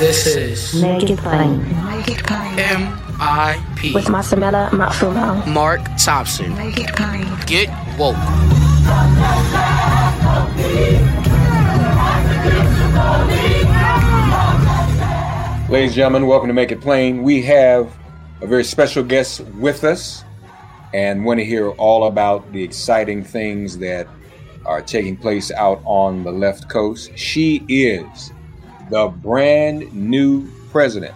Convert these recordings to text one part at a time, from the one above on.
This is Make It Plain. M.I.P. With Masamela Matfumo. Mark Thompson. Get woke. Ladies and gentlemen, welcome to Make It Plain. We have a very special guest with us and want to hear all about the exciting things that are taking place out on the left coast. She is the brand new president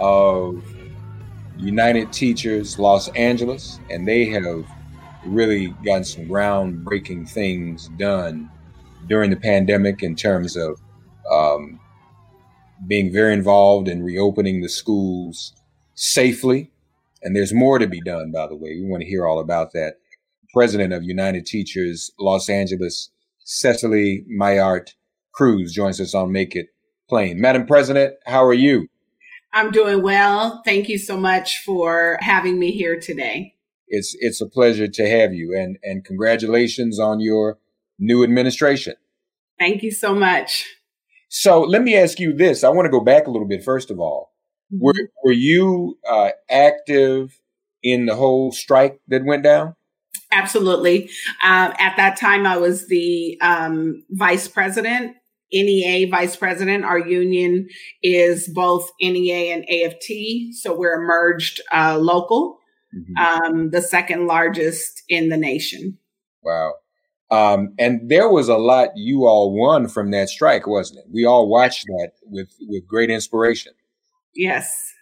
of United Teachers Los Angeles, and they have really gotten some groundbreaking things done during the pandemic in terms of um, being very involved in reopening the schools safely. And there's more to be done, by the way. We want to hear all about that. President of United Teachers Los Angeles, Cecily Myart Cruz, joins us on Make It Plain. Madam President, how are you? I'm doing well. Thank you so much for having me here today. It's it's a pleasure to have you, and and congratulations on your new administration. Thank you so much. So let me ask you this. I want to go back a little bit. First of all, mm-hmm. were were you uh, active in the whole strike that went down? Absolutely. Uh, at that time, I was the um, vice president, NEA vice president. Our union is both NEA and AFT, so we're a merged uh, local, mm-hmm. um, the second largest in the nation. Wow. Um, and there was a lot you all won from that strike, wasn't it? We all watched that with, with great inspiration. Yes,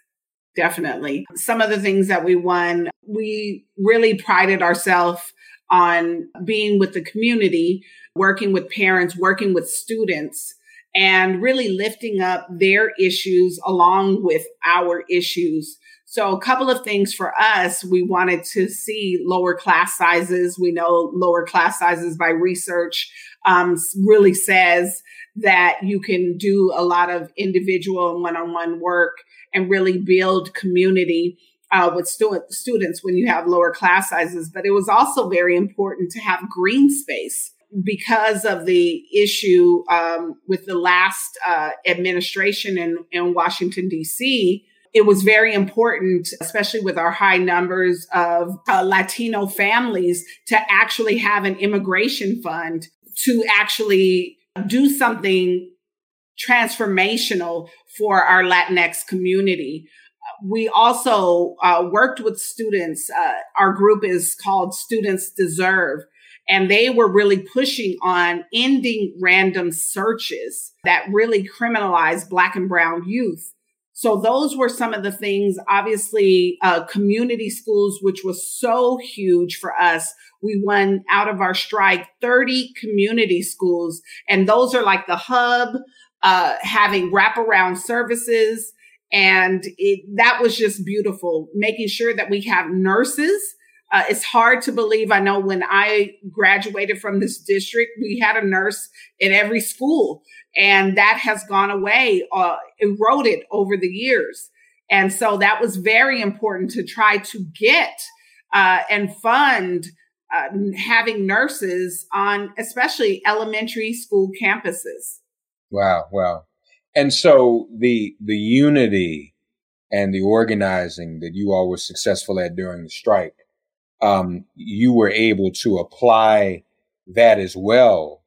definitely. Some of the things that we won, we really prided ourselves on being with the community, working with parents, working with students, and really lifting up their issues along with our issues so a couple of things for us, we wanted to see lower class sizes. We know lower class sizes by research um, really says that you can do a lot of individual and one-on-one work and really build community uh, with stu- students when you have lower class sizes. But it was also very important to have green space because of the issue um, with the last uh, administration in, in Washington, D.C it was very important, especially with our high numbers of uh, Latino families, to actually have an immigration fund to actually do something transformational for our Latinx community. We also uh, worked with students. Uh, our group is called Students Deserve. And they were really pushing on ending random searches that really criminalize Black and Brown youth. So those were some of the things, obviously, uh, community schools, which was so huge for us. We won out of our strike 30 community schools. And those are like the hub, uh, having wraparound services. And it, that was just beautiful, making sure that we have nurses Uh, it's hard to believe. I know when I graduated from this district, we had a nurse in every school, and that has gone away, uh, eroded over the years. And so that was very important to try to get uh, and fund uh, having nurses on, especially elementary school campuses. Wow, wow. And so the the unity and the organizing that you all were successful at during the strike um, you were able to apply that as well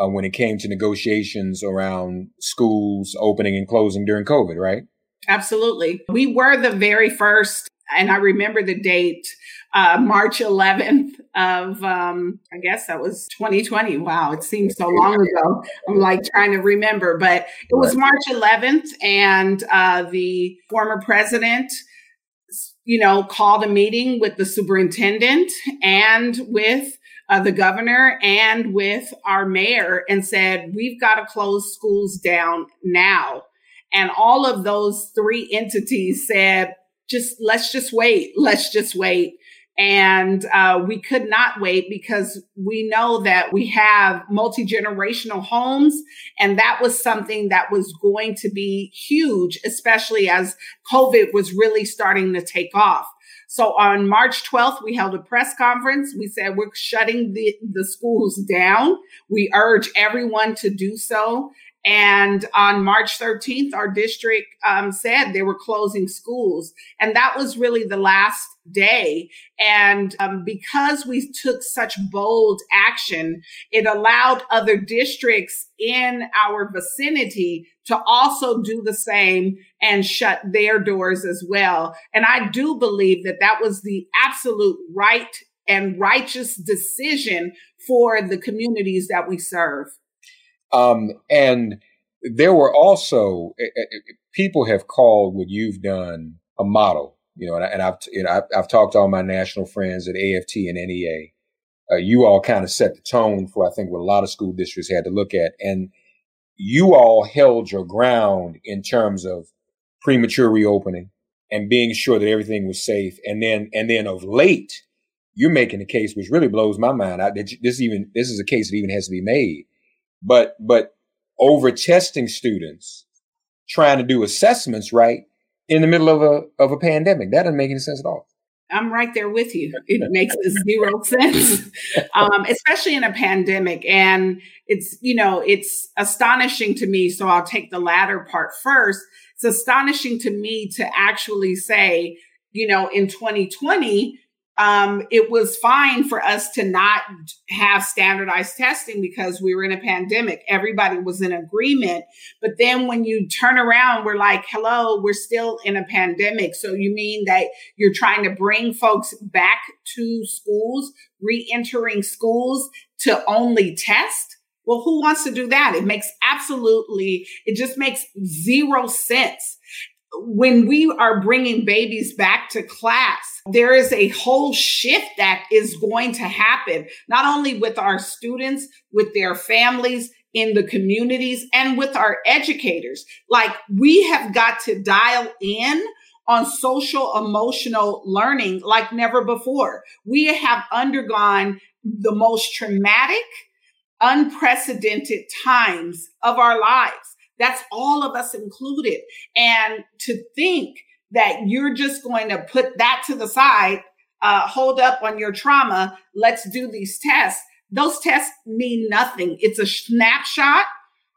uh, when it came to negotiations around schools opening and closing during COVID, right? Absolutely. We were the very first, and I remember the date, uh, March 11th of, um, I guess that was 2020. Wow, it seems so long ago. I'm like trying to remember, but it was March 11th, and uh, the former president you know, called a meeting with the superintendent and with uh, the governor and with our mayor and said, we've got to close schools down now. And all of those three entities said, just let's just wait. Let's just wait. And uh, we could not wait because we know that we have multi generational homes. And that was something that was going to be huge, especially as COVID was really starting to take off. So on March 12th, we held a press conference. We said we're shutting the, the schools down. We urge everyone to do so. And on March 13th, our district um, said they were closing schools. And that was really the last day. And um, because we took such bold action, it allowed other districts in our vicinity to also do the same and shut their doors as well. And I do believe that that was the absolute right and righteous decision for the communities that we serve. Um, and there were also uh, people have called what you've done a model, you know, and, I, and I've, you know, I've, I've, talked to all my national friends at AFT and NEA. Uh, you all kind of set the tone for, I think, what a lot of school districts had to look at. And you all held your ground in terms of premature reopening and being sure that everything was safe. And then, and then of late, you're making a case which really blows my mind. I, this even this is a case that even has to be made but but over testing students, trying to do assessments right in the middle of a of a pandemic. That doesn't make any sense at all. I'm right there with you. It makes zero sense, um, especially in a pandemic. And it's, you know, it's astonishing to me. So I'll take the latter part first. It's astonishing to me to actually say, you know, in 2020, um, it was fine for us to not have standardized testing because we were in a pandemic. Everybody was in agreement. But then when you turn around, we're like, hello, we're still in a pandemic. So you mean that you're trying to bring folks back to schools, re entering schools to only test? Well, who wants to do that? It makes absolutely, it just makes zero sense when we are bringing babies back to class, there is a whole shift that is going to happen, not only with our students, with their families, in the communities, and with our educators. Like we have got to dial in on social emotional learning like never before. We have undergone the most traumatic, unprecedented times of our lives that's all of us included. And to think that you're just going to put that to the side, uh, hold up on your trauma, let's do these tests. Those tests mean nothing. It's a snapshot.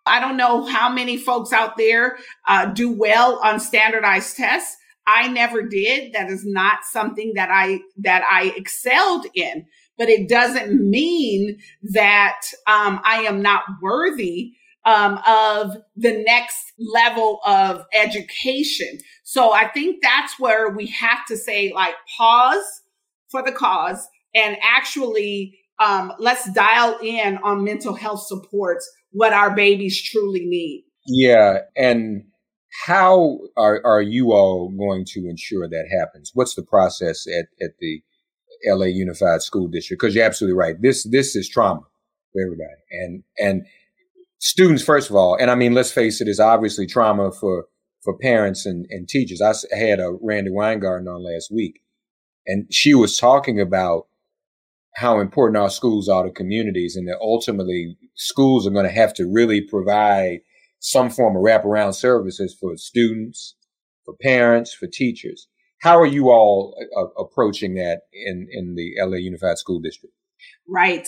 I don't know how many folks out there uh, do well on standardized tests. I never did. That is not something that I that I excelled in. But it doesn't mean that um, I am not worthy um, of the next level of education. So I think that's where we have to say, like, pause for the cause and actually um, let's dial in on mental health supports, what our babies truly need. Yeah. And how are, are you all going to ensure that happens? What's the process at, at the LA Unified School District? Because you're absolutely right. This this is trauma for everybody. And and students, first of all, and I mean, let's face it, is obviously trauma for, for parents and, and teachers. I had a Randi Weingarten on last week And she was talking about how important our schools are to communities and that ultimately schools are going to have to really provide some form of wraparound services for students, for parents, for teachers. How are you all uh, approaching that in, in the LA Unified School District? Right.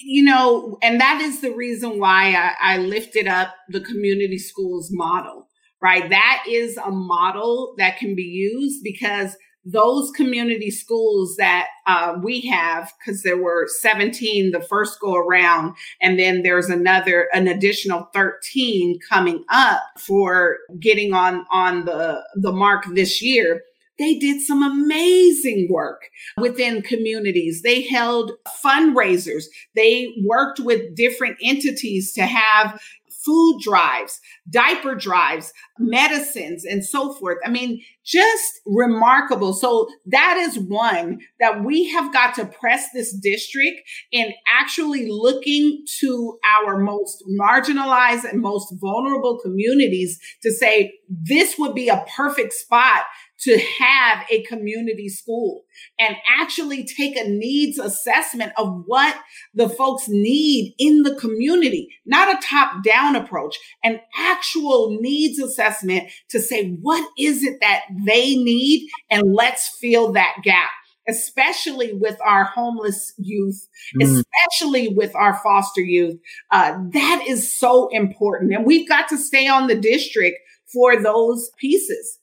You know, and that is the reason why I, I lifted up the community schools model, right? That is a model that can be used because those community schools that uh, we have, because there were 17 the first go around, and then there's another, an additional 13 coming up for getting on on the the mark this year. They did some amazing work within communities. They held fundraisers. They worked with different entities to have food drives, diaper drives, medicines, and so forth. I mean, just remarkable. So that is one that we have got to press this district in actually looking to our most marginalized and most vulnerable communities to say, this would be a perfect spot to have a community school and actually take a needs assessment of what the folks need in the community, not a top down approach, an actual needs assessment to say, what is it that they need? And let's fill that gap especially with our homeless youth, mm. especially with our foster youth. Uh, that is so important. And we've got to stay on the district for those pieces.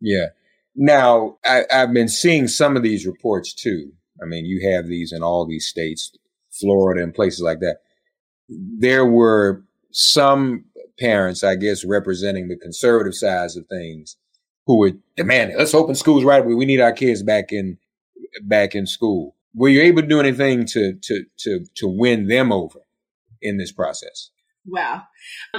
Yeah. Now, I, have been seeing some of these reports too. I mean, you have these in all these states, Florida and places like that. There were some parents, I guess, representing the conservative sides of things who were demanding, let's open schools right away. We need our kids back in, back in school. Were you able to do anything to, to, to, to win them over in this process? Well,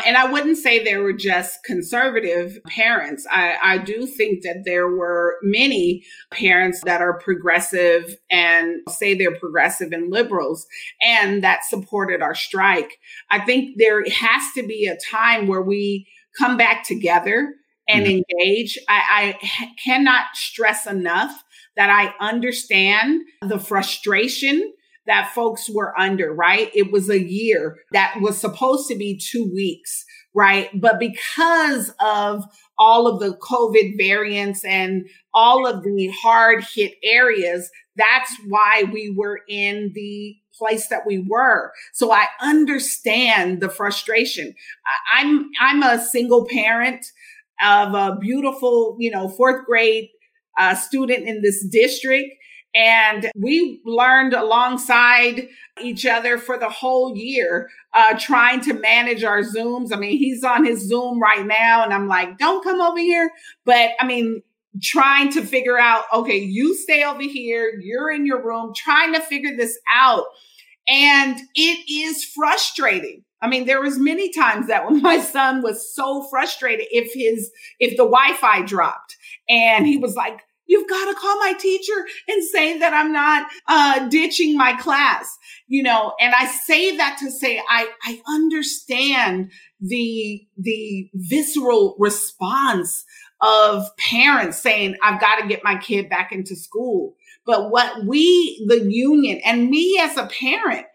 and I wouldn't say they were just conservative parents. I, I do think that there were many parents that are progressive and say they're progressive and liberals and that supported our strike. I think there has to be a time where we come back together and mm-hmm. engage. I, I cannot stress enough that I understand the frustration that folks were under, right? It was a year that was supposed to be two weeks, right? But because of all of the COVID variants and all of the hard hit areas, that's why we were in the place that we were. So I understand the frustration. I'm, I'm a single parent of a beautiful, you know, fourth grade uh, student in this district. And we learned alongside each other for the whole year, uh, trying to manage our Zooms. I mean, he's on his Zoom right now, and I'm like, don't come over here. But I mean, trying to figure out, okay, you stay over here, you're in your room, trying to figure this out. And it is frustrating. I mean, there was many times that when my son was so frustrated if his, if the Wi-Fi dropped and he was like, You've got to call my teacher and say that I'm not uh, ditching my class, you know. And I say that to say I I understand the the visceral response of parents saying I've got to get my kid back into school. But what we, the union, and me as a parent,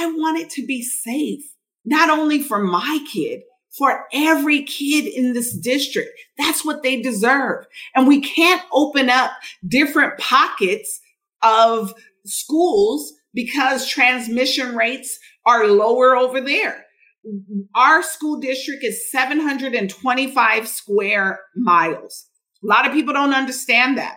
I want it to be safe, not only for my kid, for every kid in this district. That's what they deserve. And we can't open up different pockets of schools because transmission rates are lower over there. Our school district is 725 square miles. A lot of people don't understand that.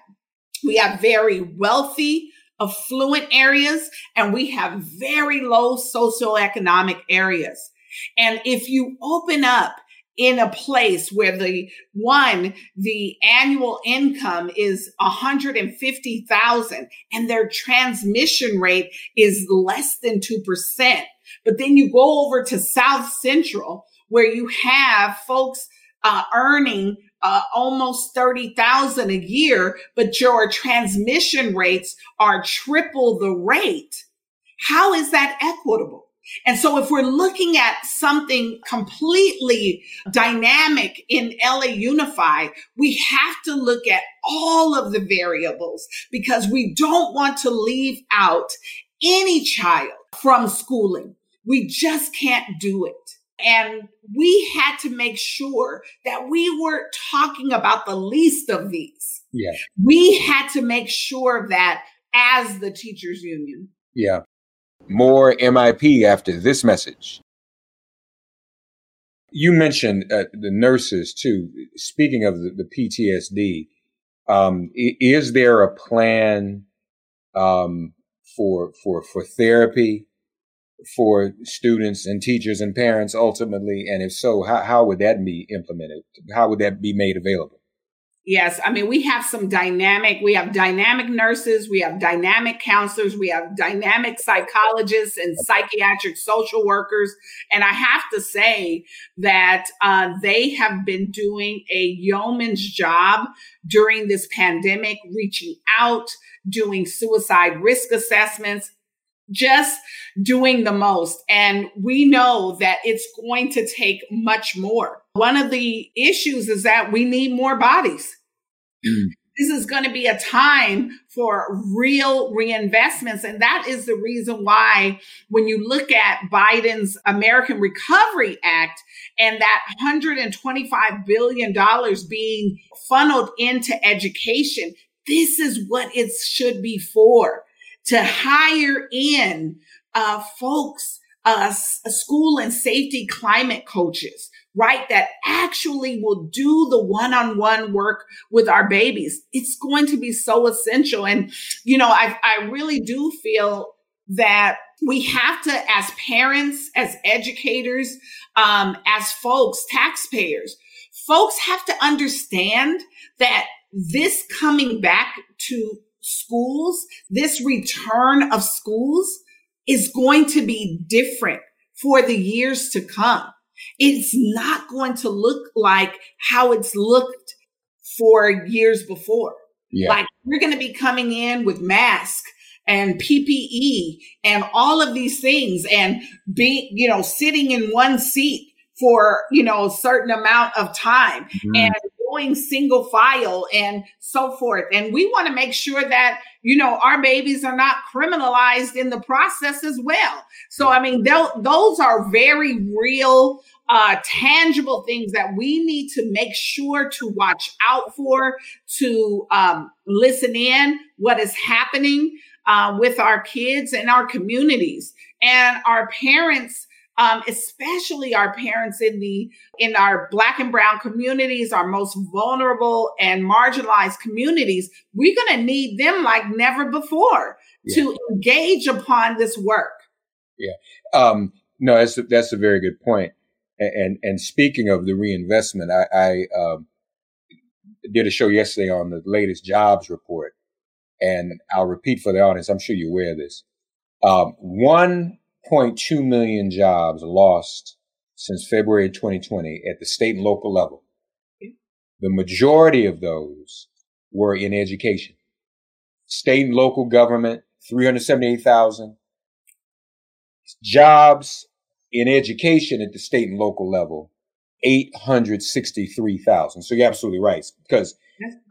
We have very wealthy, affluent areas, and we have very low socioeconomic areas. And if you open up in a place where the one, the annual income is 150,000 and their transmission rate is less than 2%. But then you go over to South Central where you have folks uh, earning uh, almost 30,000 a year, but your transmission rates are triple the rate. How is that equitable? And so if we're looking at something completely dynamic in LA Unify, we have to look at all of the variables because we don't want to leave out any child from schooling. We just can't do it. And we had to make sure that we weren't talking about the least of these. Yeah. We had to make sure that as the teachers union. Yeah. More MIP after this message. You mentioned uh, the nurses too. Speaking of the, the PTSD, um, is there a plan um, for for for therapy for students and teachers and parents ultimately? And if so, how how would that be implemented? How would that be made available? Yes, I mean, we have some dynamic, we have dynamic nurses, we have dynamic counselors, we have dynamic psychologists and psychiatric social workers. And I have to say that uh, they have been doing a yeoman's job during this pandemic, reaching out, doing suicide risk assessments, just doing the most. And we know that it's going to take much more. One of the issues is that we need more bodies. Mm. This is going to be a time for real reinvestments. And that is the reason why when you look at Biden's American Recovery Act and that $125 billion being funneled into education, this is what it should be for to hire in uh, folks, uh, school and safety climate coaches, right? That actually will do the one on one work with our babies. It's going to be so essential. And, you know, I, I really do feel that we have to, as parents, as educators, um, as folks, taxpayers, folks have to understand that this coming back to schools, this return of schools is going to be different for the years to come. It's not going to look like how it's looked for years before. Yeah. Like we're going to be coming in with masks and PPE and all of these things and be, you know, sitting in one seat for, you know, a certain amount of time mm-hmm. and single file and so forth. And we want to make sure that, you know, our babies are not criminalized in the process as well. So, I mean, those are very real, uh, tangible things that we need to make sure to watch out for, to um, listen in what is happening uh, with our kids and our communities and our parents um, especially our parents in the in our black and brown communities, our most vulnerable and marginalized communities, we're going to need them like never before yeah. to engage upon this work. Yeah, um, no, that's a, that's a very good point. And, and, and speaking of the reinvestment, I, I um, did a show yesterday on the latest jobs report, and I'll repeat for the audience. I'm sure you're aware of this. Um, one 6.2 million jobs lost since February 2020 at the state and local level. The majority of those were in education. State and local government, 378,000. Jobs in education at the state and local level, 863,000. So you're absolutely right. Because,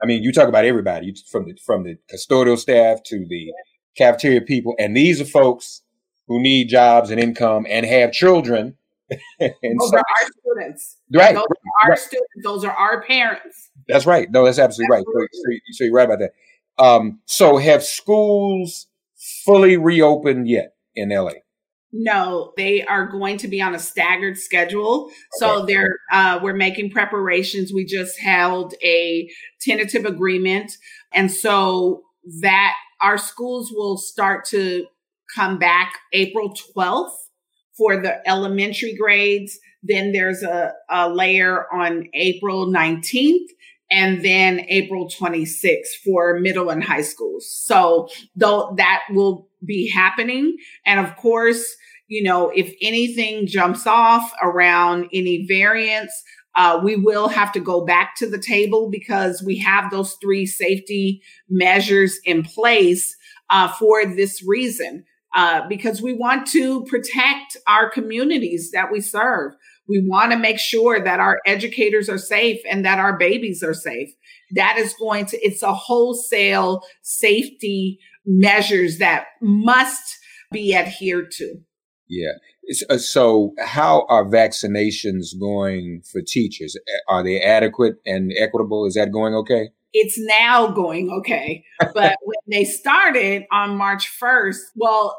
I mean, you talk about everybody, from the, from the custodial staff to the cafeteria people, and these are folks who need jobs and income and have children. and those so, are our students. Right. Those are our right. students. Those are our parents. That's right. No, that's absolutely, absolutely. right. So, so, so, you're right about that. Um, so have schools fully reopened yet in LA? No, they are going to be on a staggered schedule. Okay. So they're uh, we're making preparations. We just held a tentative agreement, and so that our schools will start to come back April 12th for the elementary grades. Then there's a, a layer on April 19th and then April 26th for middle and high schools. So though that will be happening. And of course, you know, if anything jumps off around any variants, uh, we will have to go back to the table because we have those three safety measures in place uh, for this reason uh, because we want to protect our communities that we serve. We want to make sure that our educators are safe and that our babies are safe. That is going to, it's a wholesale safety measures that must be adhered to. Yeah. Uh, so, how are vaccinations going for teachers? Are they adequate and equitable? Is that going okay? It's now going okay. But when they started on March 1st, well,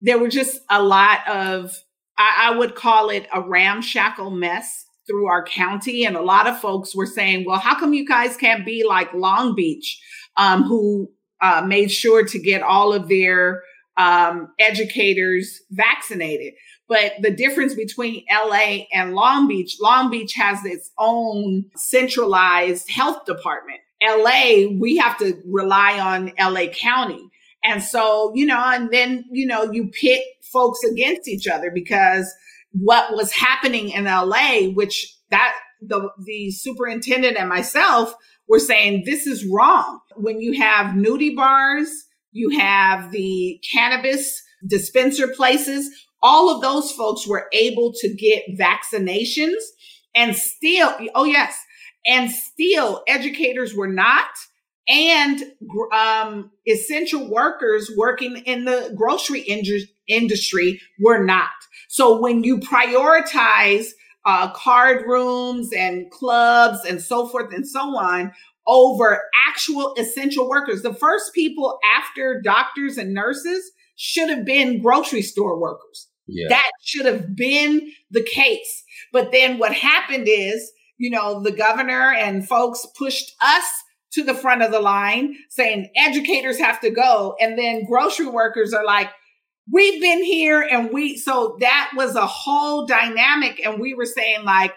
there were just a lot of, I, I would call it a ramshackle mess through our county. And a lot of folks were saying, well, how come you guys can't be like Long Beach, um, who uh, made sure to get all of their um, educators vaccinated? But the difference between LA and Long Beach, Long Beach has its own centralized health department. LA, we have to rely on LA County. And so, you know, and then, you know, you pit folks against each other because what was happening in LA, which that the, the superintendent and myself were saying this is wrong. When you have nudie bars, you have the cannabis dispenser places, all of those folks were able to get vaccinations and still, oh yes, and still educators were not and um, essential workers working in the grocery industry were not. So when you prioritize uh, card rooms and clubs and so forth and so on over actual essential workers, the first people after doctors and nurses should have been grocery store workers. Yeah. That should have been the case. But then what happened is, you know, the governor and folks pushed us to the front of the line saying educators have to go. And then grocery workers are like, we've been here and we, so that was a whole dynamic. And we were saying like,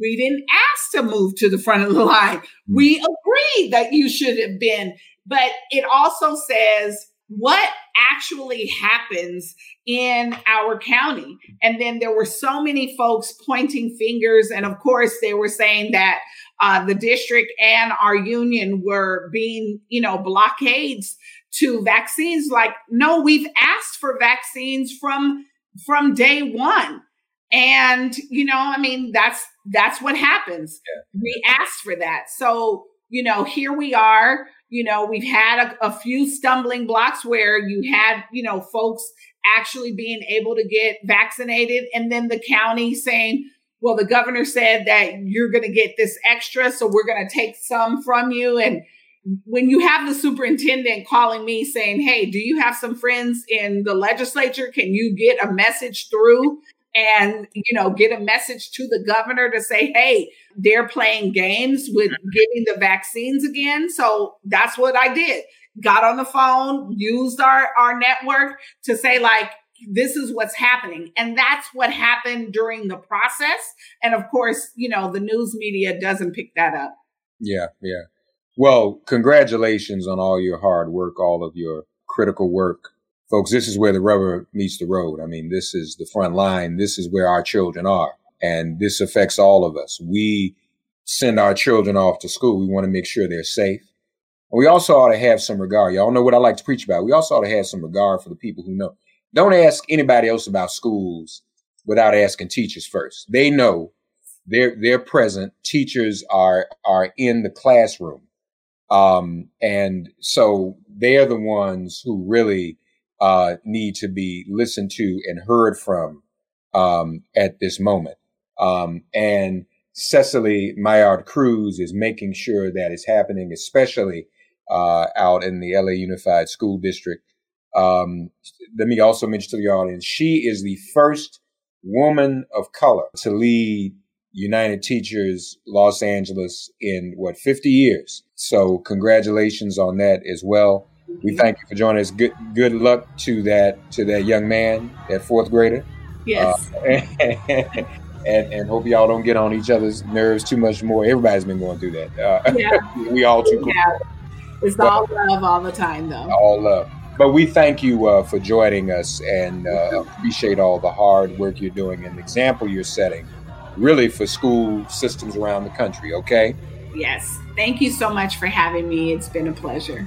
we didn't ask to move to the front of the line. Hmm. We agreed that you should have been, but it also says what actually happens in our county. And then there were so many folks pointing fingers. And of course, they were saying that uh, the district and our union were being, you know, blockades to vaccines. Like, no, we've asked for vaccines from from day one. And, you know, I mean, that's that's what happens. We asked for that. So, you know, here we are. You know, we've had a, a few stumbling blocks where you had, you know, folks actually being able to get vaccinated and then the county saying, well, the governor said that you're going to get this extra, so we're going to take some from you. And when you have the superintendent calling me saying, Hey, do you have some friends in the legislature? Can you get a message through and, you know, get a message to the governor to say, Hey, they're playing games with mm-hmm. getting the vaccines again. So that's what I did. Got on the phone, used our, our network to say like, this is what's happening. And that's what happened during the process. And of course, you know, the news media doesn't pick that up. Yeah, yeah. Well, congratulations on all your hard work, all of your critical work. Folks, this is where the rubber meets the road. I mean, this is the front line. This is where our children are. And this affects all of us. We send our children off to school. We want to make sure they're safe. And we also ought to have some regard. Y'all know what I like to preach about. We also ought to have some regard for the people who know don't ask anybody else about schools without asking teachers first. They know they're they're present. Teachers are are in the classroom, um, and so they're the ones who really uh, need to be listened to and heard from um, at this moment. Um, and Cecily Myart Cruz is making sure that is happening, especially uh, out in the LA Unified School District. Um, let me also mention to the audience, she is the first woman of color to lead United Teachers Los Angeles in what 50 years. So congratulations on that as well. We thank you for joining us. Good good luck to that to that young man, that fourth grader. Yes. Uh, and, and, and hope y'all don't get on each other's nerves too much more. Everybody's been going through that. Uh, yeah. we all too. Yeah. It's but, all love all the time, though. All love. But we thank you uh, for joining us and uh, appreciate all the hard work you're doing and the example you're setting, really for school systems around the country. Okay. Yes. Thank you so much for having me. It's been a pleasure.